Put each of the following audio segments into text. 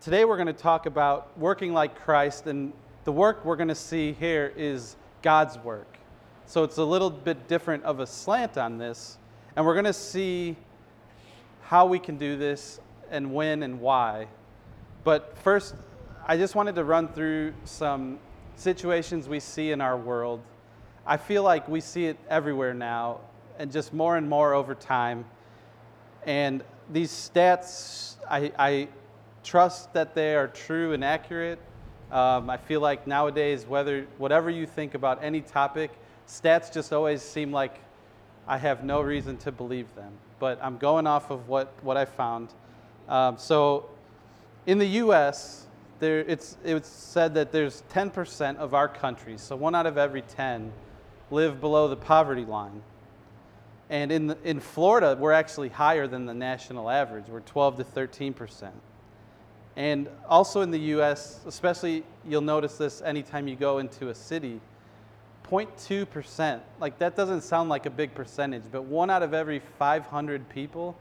today we're going to talk about working like Christ, and the work we're going to see here is God's work. So it's a little bit different of a slant on this, and we're going to see how we can do this and when and why. But first, I just wanted to run through some situations we see in our world. I feel like we see it everywhere now, and just more and more over time. And these stats, I, I trust that they are true and accurate. Um, I feel like nowadays, whether whatever you think about any topic, stats just always seem like I have no reason to believe them. But I'm going off of what, what I found. Um, so in the U.S., there, it's, it's said that there's 10% of our country, so one out of every 10, live below the poverty line. And in, the, in Florida, we're actually higher than the national average. We're 12 to 13 percent. And also in the US, especially you'll notice this anytime you go into a city, 0.2%. Like that doesn't sound like a big percentage, but one out of every 500 people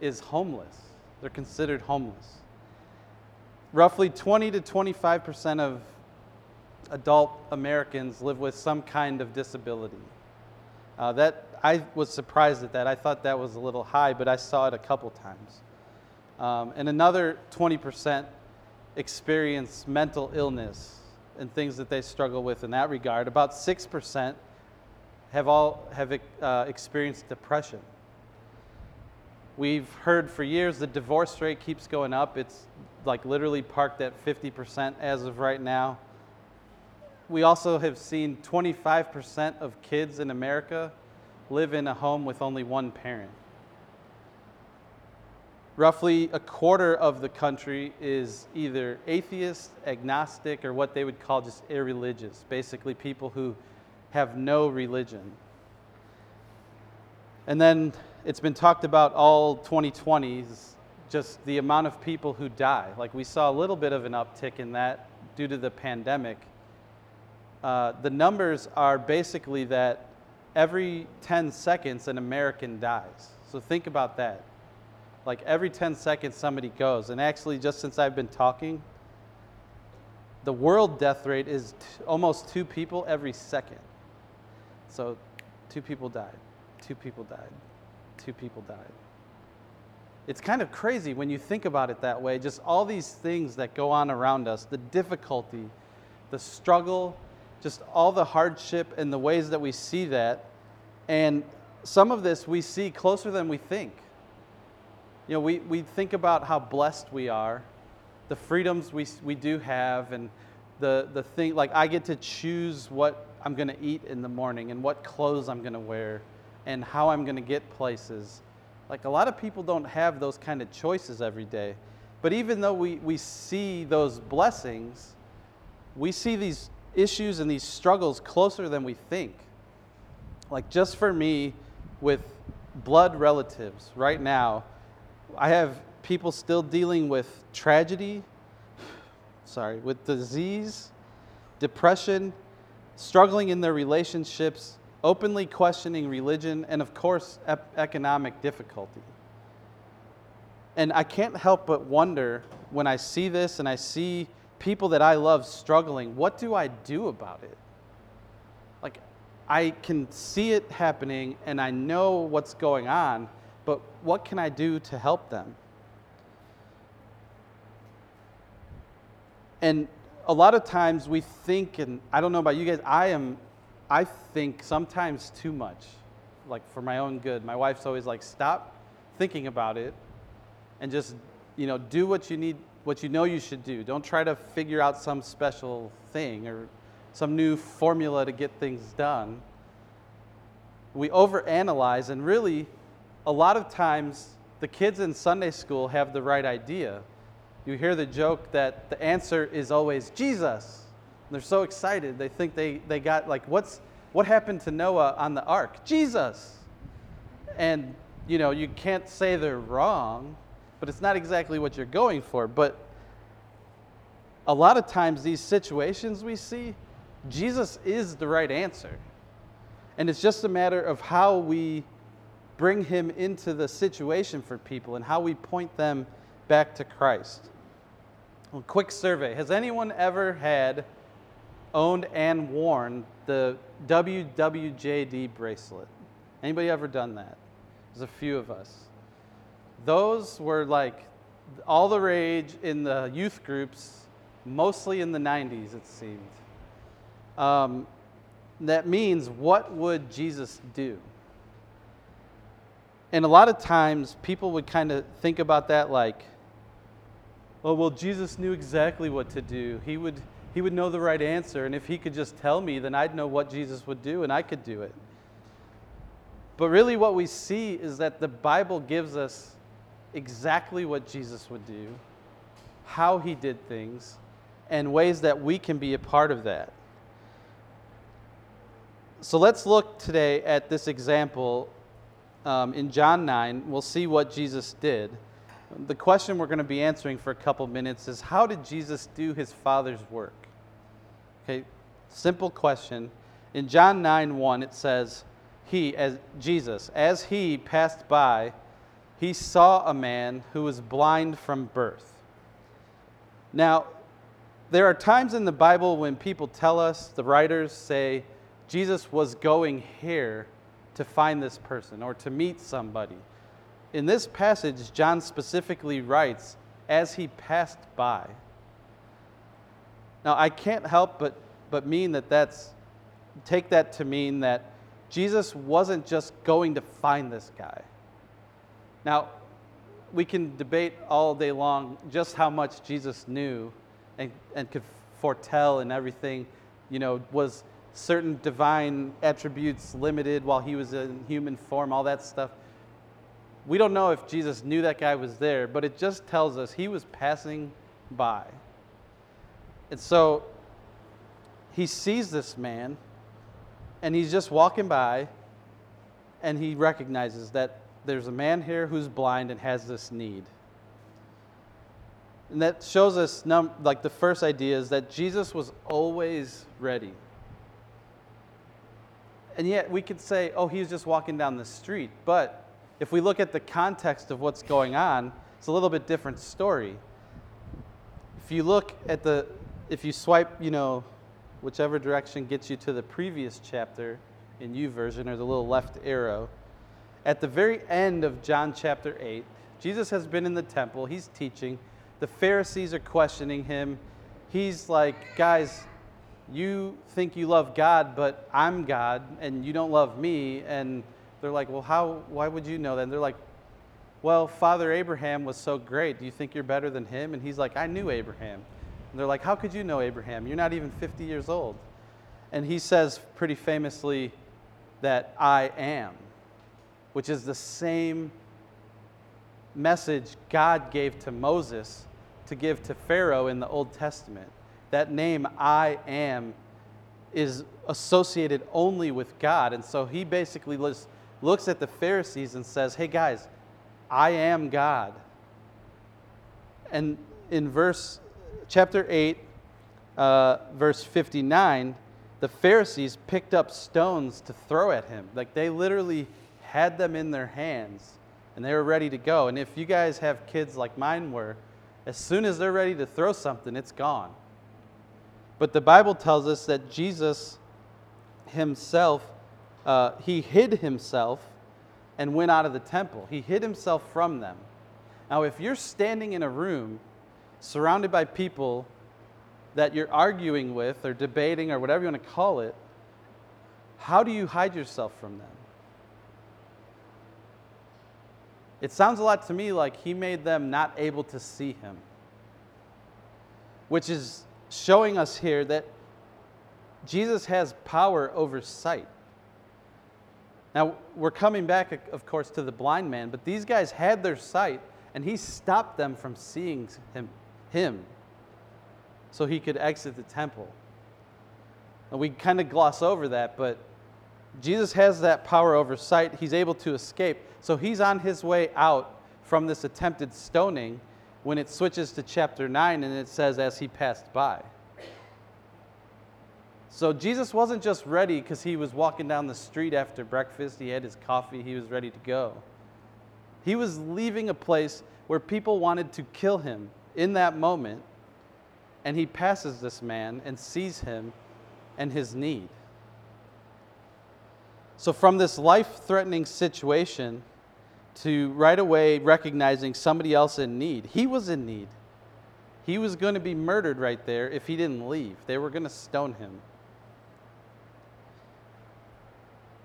is homeless. They're considered homeless. Roughly 20 to 25% of adult Americans live with some kind of disability. Uh, that I was surprised at that. I thought that was a little high, but I saw it a couple times. Um, and another 20% experience mental illness and things that they struggle with in that regard. About 6% have all have uh, experienced depression. We've heard for years the divorce rate keeps going up. It's like literally parked at 50% as of right now. We also have seen 25% of kids in America live in a home with only one parent. Roughly a quarter of the country is either atheist, agnostic, or what they would call just irreligious, basically, people who have no religion. And then it's been talked about all 2020s, just the amount of people who die. Like we saw a little bit of an uptick in that due to the pandemic. Uh, the numbers are basically that every 10 seconds an American dies. So think about that. Like every 10 seconds somebody goes. And actually, just since I've been talking, the world death rate is t- almost two people every second. So two people died, two people died, two people died. It's kind of crazy when you think about it that way. Just all these things that go on around us, the difficulty, the struggle, just all the hardship and the ways that we see that. And some of this we see closer than we think. You know, we, we think about how blessed we are, the freedoms we, we do have, and the, the thing, like I get to choose what I'm going to eat in the morning and what clothes I'm going to wear and how I'm going to get places. Like a lot of people don't have those kind of choices every day. But even though we, we see those blessings, we see these issues and these struggles closer than we think. Like just for me, with blood relatives right now, I have people still dealing with tragedy, sorry, with disease, depression, struggling in their relationships, openly questioning religion, and of course, ep- economic difficulty. And I can't help but wonder when I see this and I see people that I love struggling, what do I do about it? Like, I can see it happening and I know what's going on, but what can I do to help them? And a lot of times we think, and I don't know about you guys, I am, I think sometimes too much, like for my own good. My wife's always like, stop thinking about it and just, you know, do what you need, what you know you should do. Don't try to figure out some special thing or some new formula to get things done. We overanalyze and really a lot of times the kids in Sunday school have the right idea. You hear the joke that the answer is always Jesus. They're so excited. They think they, they got, like, what's, what happened to Noah on the ark? Jesus. And, you know, you can't say they're wrong, but it's not exactly what you're going for. But a lot of times, these situations we see, Jesus is the right answer. And it's just a matter of how we bring him into the situation for people and how we point them back to Christ. Well, quick survey Has anyone ever had, owned, and worn the WWJD bracelet? Anybody ever done that? There's a few of us. Those were like all the rage in the youth groups, mostly in the 90s, it seemed. Um, that means, what would Jesus do? And a lot of times, people would kind of think about that like, oh, well, Jesus knew exactly what to do. He would, he would know the right answer. And if he could just tell me, then I'd know what Jesus would do and I could do it. But really, what we see is that the Bible gives us exactly what Jesus would do, how he did things, and ways that we can be a part of that. So let's look today at this example um, in John 9. We'll see what Jesus did. The question we're going to be answering for a couple minutes is how did Jesus do his Father's work? Okay, simple question. In John 9 1, it says, He, as Jesus, as he passed by, he saw a man who was blind from birth. Now, there are times in the Bible when people tell us, the writers say, Jesus was going here to find this person or to meet somebody. In this passage, John specifically writes, as he passed by. Now, I can't help but, but mean that that's, take that to mean that Jesus wasn't just going to find this guy. Now, we can debate all day long just how much Jesus knew and, and could foretell and everything. You know, was certain divine attributes limited while he was in human form, all that stuff. We don't know if Jesus knew that guy was there, but it just tells us he was passing by. And so he sees this man, and he's just walking by, and he recognizes that there's a man here who's blind and has this need. And that shows us, num- like, the first idea is that Jesus was always ready. And yet we could say, oh, he was just walking down the street. But if we look at the context of what's going on, it's a little bit different story. If you look at the, if you swipe, you know, whichever direction gets you to the previous chapter in YouVersion or the little left arrow, at the very end of John chapter 8, Jesus has been in the temple, he's teaching. The Pharisees are questioning him. He's like, guys, you think you love God, but I'm God, and you don't love me. And they're like, well, how, why would you know that? And they're like, well, Father Abraham was so great. Do you think you're better than him? And he's like, I knew Abraham. And they're like, how could you know Abraham? You're not even 50 years old. And he says pretty famously that I am which is the same message God gave to Moses to give to Pharaoh in the Old Testament. That name, I am, is associated only with God. And so he basically looks, at the Pharisees and says, Hey guys, I am God. And in verse chapter 8, uh, verse 59, the Pharisees picked up stones to throw at him. Like they literally had them in their hands and they were ready to go. And if you guys have kids like mine were, as soon as they're ready to throw something, it's gone. But the Bible tells us that Jesus himself, uh, he hid himself and went out of the temple. He hid himself from them. Now, if you're standing in a room surrounded by people that you're arguing with or debating or whatever you want to call it, how do you hide yourself from them? It sounds a lot to me like he made them not able to see him, which is showing us here that Jesus has power over sight. Now, we're coming back, of course, to the blind man, but these guys had their sight, and he stopped them from seeing him, him so he could exit the temple. And we kind of gloss over that, but Jesus has that power over sight. He's able to escape. So he's on his way out from this attempted stoning when it switches to chapter 9 and it says, as he passed by. So Jesus wasn't just ready because he was walking down the street after breakfast, he had his coffee, he was ready to go. He was leaving a place where people wanted to kill him in that moment, and he passes this man and sees him and his need. So, from this life threatening situation to right away recognizing somebody else in need, he was in need. He was going to be murdered right there if he didn't leave. They were going to stone him.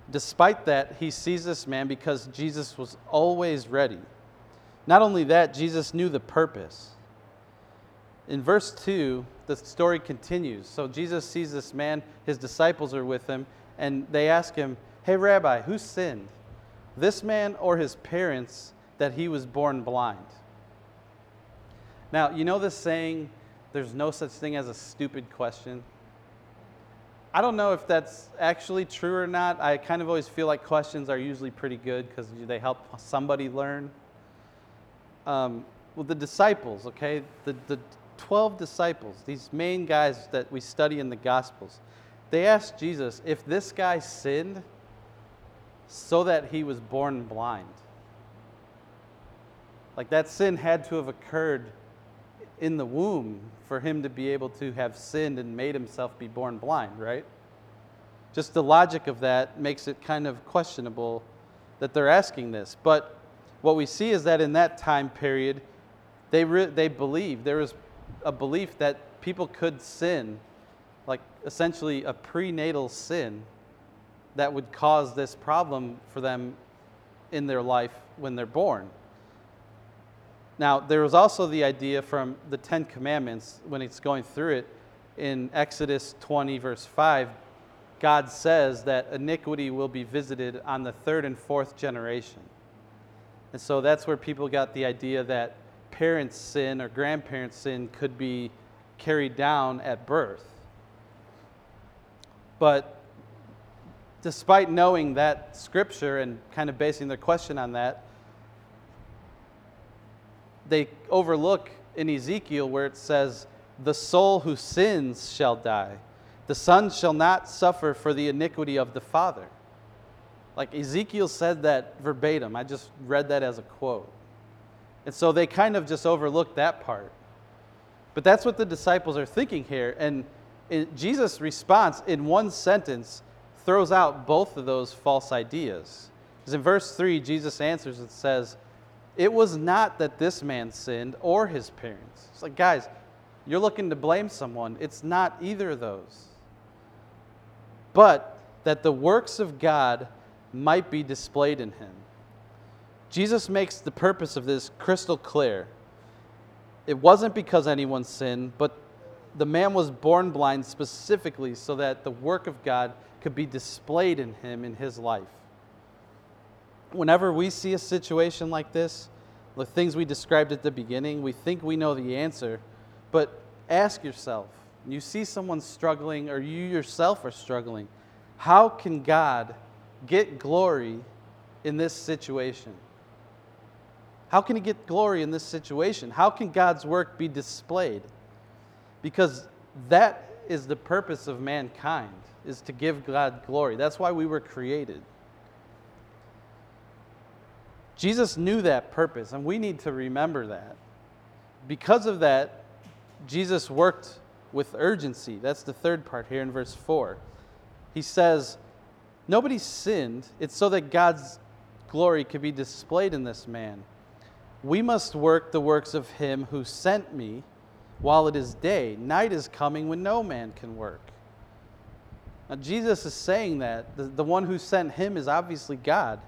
Despite that, he sees this man because Jesus was always ready. Not only that, Jesus knew the purpose. In verse 2, the story continues. So Jesus sees this man, his disciples are with him, and they ask him, Hey, Rabbi, who sinned, this man or his parents, that he was born blind? Now, you know this saying, there's no such thing as a stupid question? I don't know if that's actually true or not. I kind of always feel like questions are usually pretty good because they help somebody learn. Um, well, the disciples, okay, the, the 12 disciples, these main guys that we study in the Gospels, they asked Jesus if this guy sinned so that he was born blind. Like that sin had to have occurred in the womb for him to be able to have sinned and made himself be born blind, right? Just the logic of that makes it kind of questionable that they're asking this. But what we see is that in that time period, they, re- they believed, there was a belief that people could sin, like essentially a prenatal sin, that would cause this problem for them in their life when they're born. Now, there was also the idea from the Ten Commandments when it's going through it in Exodus 20, verse 5. God says that iniquity will be visited on the third and fourth generation. And so that's where people got the idea that parents' sin or grandparents' sin could be carried down at birth. But despite knowing that scripture and kind of basing their question on that, they overlook in Ezekiel where it says, The soul who sins shall die. The son shall not suffer for the iniquity of the father. Like Ezekiel said that verbatim. I just read that as a quote. And so they kind of just overlooked that part. But that's what the disciples are thinking here. And Jesus' response in one sentence throws out both of those false ideas. Because in verse 3, Jesus answers and says, It was not that this man sinned or his parents. It's like, guys, you're looking to blame someone. It's not either of those. But that the works of God might be displayed in him. Jesus makes the purpose of this crystal clear. It wasn't because anyone sinned, but the man was born blind specifically so that the work of God could be displayed in him in his life. Whenever we see a situation like this, the things we described at the beginning, we think we know the answer, but ask yourself you see someone struggling or you yourself are struggling, how can God get glory in this situation? How can he get glory in this situation? How can God's work be displayed? Because that is the purpose of mankind is to give God glory. That's why we were created. Jesus knew that purpose, and we need to remember that. Because of that, Jesus worked with urgency. That's the third part here in verse 4. He says, Nobody sinned. It's so that God's glory could be displayed in this man. We must work the works of him who sent me while it is day. Night is coming when no man can work. Now, Jesus is saying that. The, the one who sent him is obviously God.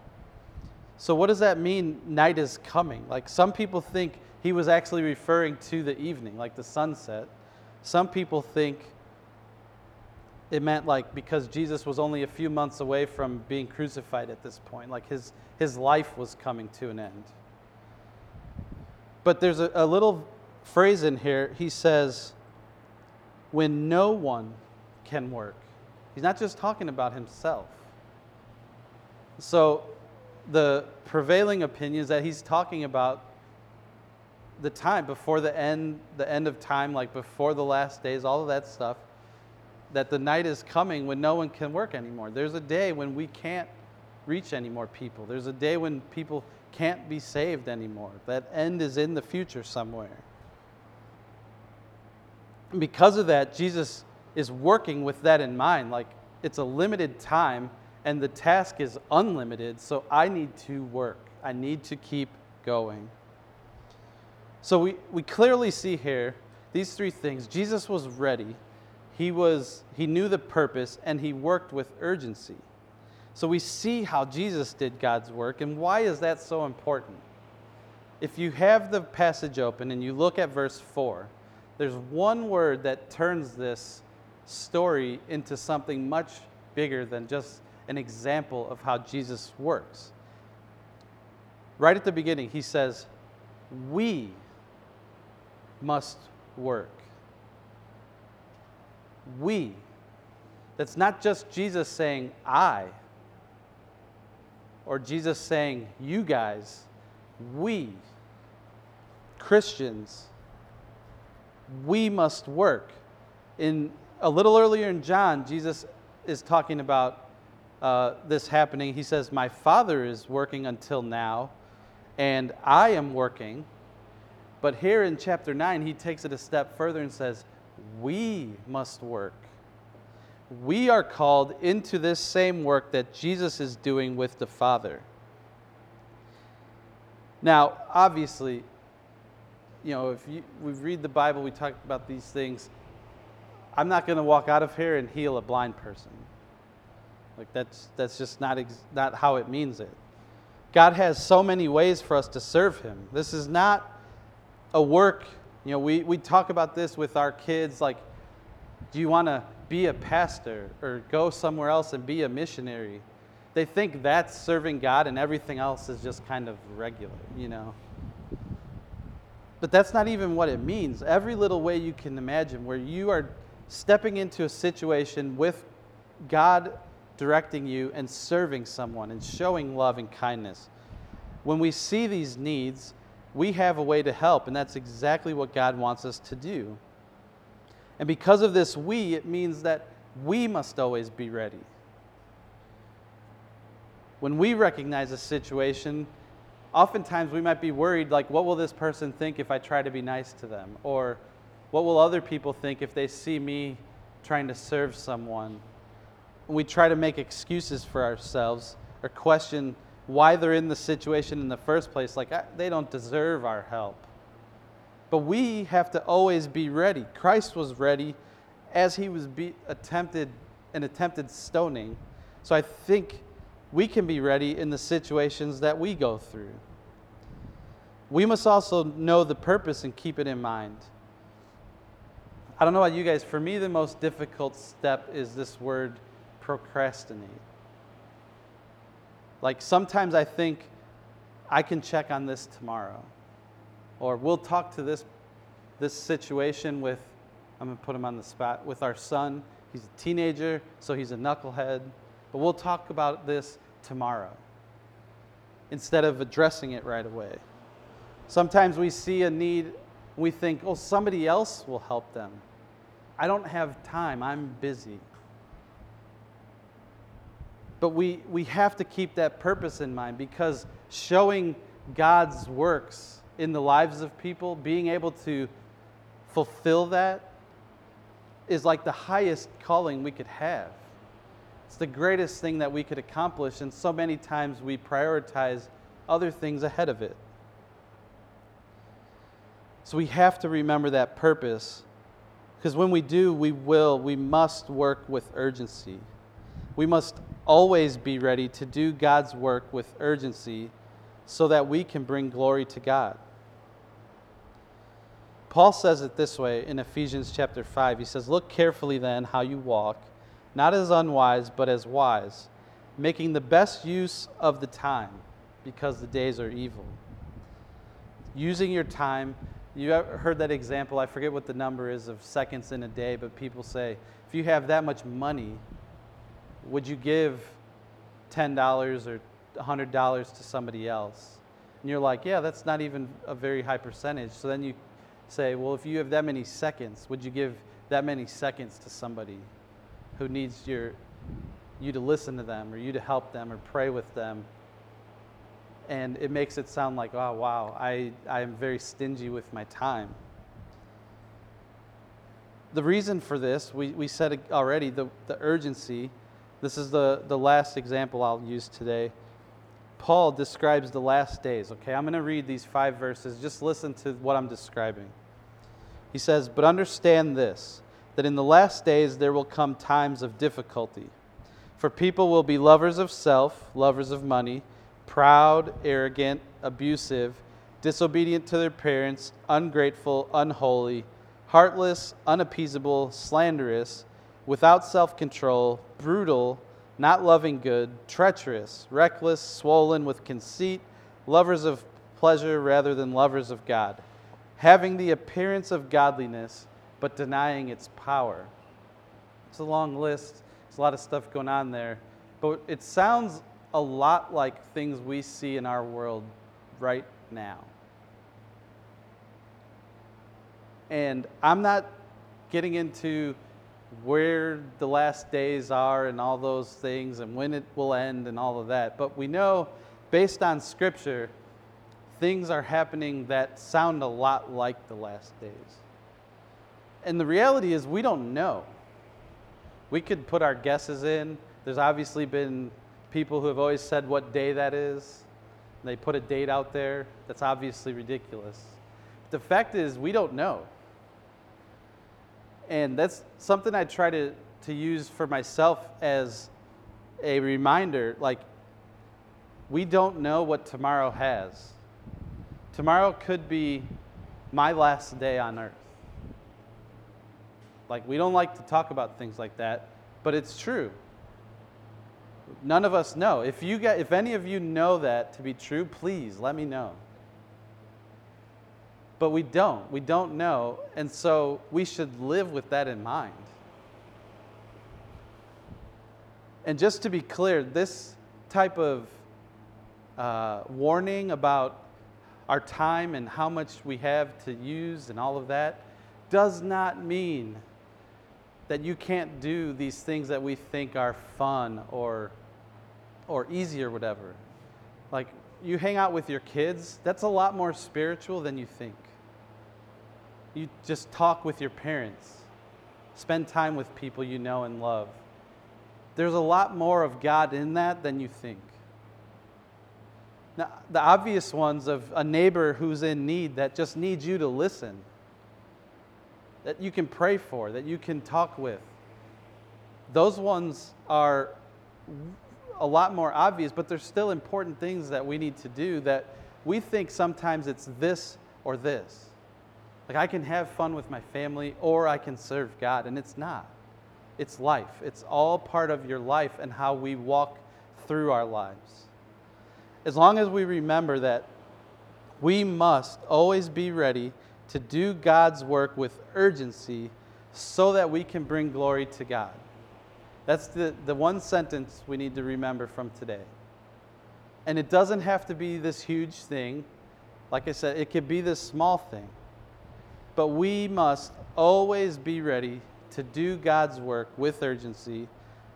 So, what does that mean, night is coming? Like, some people think he was actually referring to the evening, like the sunset. Some people think it meant like because Jesus was only a few months away from being crucified at this point, like his, his life was coming to an end. But there's a, a little phrase in here. He says, when no one can work. He's not just talking about himself. So the prevailing opinion is that he's talking about the time before the end the end of time like before the last days all of that stuff that the night is coming when no one can work anymore there's a day when we can't reach any more people there's a day when people can't be saved anymore. That end is in the future somewhere. And because of that, Jesus is working with that in mind. Like, it's a limited time and the task is unlimited, so I need to work. I need to keep going. So we, we clearly see here these three things. Jesus was ready, he, was, he knew the purpose, and he worked with urgency. So we see how Jesus did God's work, and why is that so important? If you have the passage open and you look at verse 4, there's one word that turns this story into something much bigger than just an example of how Jesus works. Right at the beginning, he says, We must work. We. That's not just Jesus saying, I, or Jesus saying, You guys. We, Christians, we must work. In a little earlier in John, Jesus is talking about uh, this happening. He says, My Father is working until now, and I am working. But here in chapter 9, he takes it a step further and says, We must work. We are called into this same work that Jesus is doing with the Father. Now, obviously, you know, if you, we read the Bible, we talk about these things. I'm not going to walk out of here and heal a blind person. Like that's that's just not ex- not how it means it. God has so many ways for us to serve Him. This is not a work. You know, we, we talk about this with our kids. Like, do you want to be a pastor or go somewhere else and be a missionary? They think that's serving God, and everything else is just kind of regular. You know. But that's not even what it means. Every little way you can imagine where you are stepping into a situation with God directing you and serving someone and showing love and kindness. When we see these needs, we have a way to help, and that's exactly what God wants us to do. And because of this we, it means that we must always be ready. When we recognize a situation, oftentimes we might be worried like, what will this person think if I try to be nice to them? Or what will other people think if they see me trying to serve someone? we try to make excuses for ourselves or question why they're in the situation in the first place, like they don't deserve our help. But we have to always be ready. Christ was ready as he was be- attempted and attempted stoning. So I think we can be ready in the situations that we go through. We must also know the purpose and keep it in mind. I don't know about you guys, for me, the most difficult step is this word procrastinate. Like sometimes I think I can check on this tomorrow. Or we'll talk to this, this situation with, I'm to put him on the spot, with our son. He's a teenager, so he's a knucklehead. But we'll talk about this tomorrow instead of addressing it right away. Sometimes we see a need, we think, oh, somebody else will help them. I don't have time, I'm busy. But we, we have to keep that purpose in mind because showing God's works in the lives of people, being able to fulfill that, is like the highest calling we could have. It's the greatest thing that we could accomplish, and so many times we prioritize other things ahead of it. So we have to remember that purpose because when we do, we will, we must work with urgency. We must always be ready to do God's work with urgency so that we can bring glory to God. Paul says it this way in Ephesians chapter 5. He says, Look carefully then how you walk, not as unwise, but as wise, making the best use of the time, because the days are evil. Using your time, you heard that example, I forget what the number is of seconds in a day, but people say, if you have that much money, would you give $10 or $100 to somebody else? And you're like, yeah, that's not even a very high percentage. So then you say, well, if you have that many seconds, would you give that many seconds to somebody who needs your, you to listen to them or you to help them or pray with them? And it makes it sound like, oh, wow, I, I am very stingy with my time. the reason for this, we, we said already, the, the urgency. This is the, the last example I'll use today. Paul describes the last days. Okay, I'm going to read these five verses. Just listen to what I'm describing. He says, But understand this, that in the last days there will come times of difficulty. For people will be lovers of self, lovers of money, proud, arrogant, abusive, disobedient to their parents, ungrateful, unholy, heartless, unappeasable, slanderous, without self control, brutal not loving good, treacherous, reckless, swollen with conceit, lovers of pleasure rather than lovers of God, having the appearance of godliness, but denying its power. It's a long list, there's a lot of stuff going on there, but it sounds a lot like things we see in our world right now. And I'm not getting into where the last days are and all those things and when it will end and all of that. But we know, based on Scripture, things are happening that sound a lot like the last days. And the reality is, we don't know. We could put our guesses in. There's obviously been people who have always said what day that is. And They put a date out there. That's obviously ridiculous. The fact is, we don't know. And that's something I try to, to use for myself as a reminder. Like, we don't know what tomorrow has. Tomorrow could be my last day on earth. Like, we don't like to talk about things like that, but it's true. None of us know. If, you get, if any of you know that to be true, please let me know. But we don't. We don't know. And so we should live with that in mind. And just to be clear, this type of uh, warning about our time and how much we have to use and all of that does not mean that you can't do these things that we think are fun or, or easy or whatever. Like, you hang out with your kids, that's a lot more spiritual than you think. You just talk with your parents, spend time with people you know and love. There's a lot more of God in that than you think. Now, the obvious ones of a neighbor who's in need that just needs you to listen, that you can pray for, that you can talk with, those ones are a lot more obvious, but there's still important things that we need to do that we think sometimes it's this or this. Like I can have fun with my family or I can serve God, and it's not. It's life. It's all part of your life and how we walk through our lives. As long as we remember that we must always be ready to do God's work with urgency so that we can bring glory to God. That's the, the one sentence we need to remember from today. And it doesn't have to be this huge thing. Like I said, it could be this small thing. But we must always be ready to do God's work with urgency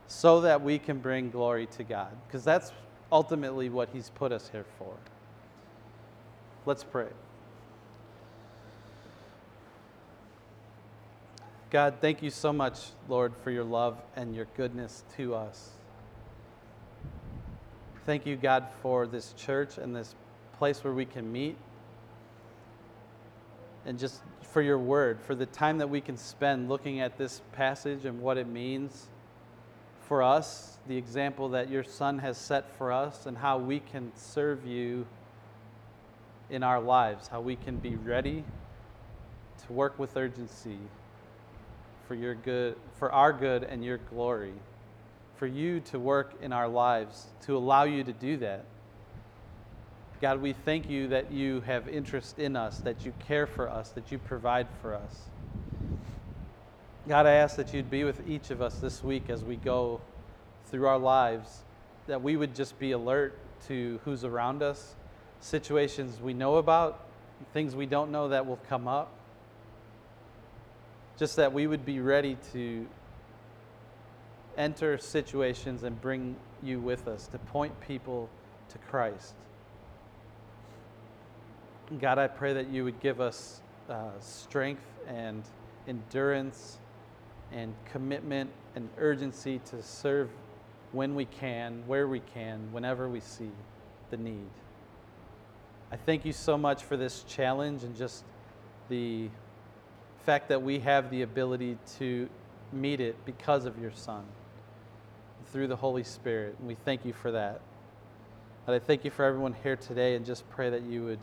so that we can bring glory to God. Because that's ultimately what He's put us here for. Let's pray. God, thank you so much, Lord, for your love and your goodness to us. Thank you, God, for this church and this place where we can meet and just for your word, for the time that we can spend looking at this passage and what it means for us, the example that your Son has set for us, and how we can serve you in our lives, how we can be ready to work with urgency for your good, for our good and your glory, for you to work in our lives, to allow you to do that. God, we thank you that you have interest in us, that you care for us, that you provide for us. God, I ask that you'd be with each of us this week as we go through our lives, that we would just be alert to who's around us, situations we know about, things we don't know that will come up. Just that we would be ready to enter situations and bring you with us, to point people to Christ. God, I pray that you would give us uh, strength and endurance and commitment and urgency to serve when we can, where we can, whenever we see the need. I thank you so much for this challenge and just the fact that we have the ability to meet it because of your Son through the Holy Spirit. And we thank you for that. And I thank you for everyone here today and just pray that you would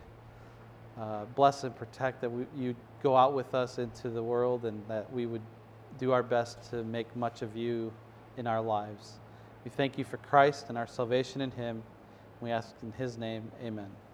uh, bless and protect, that we, you go out with us into the world and that we would do our best to make much of you in our lives. We thank you for Christ and our salvation in Him. We ask in His name, amen.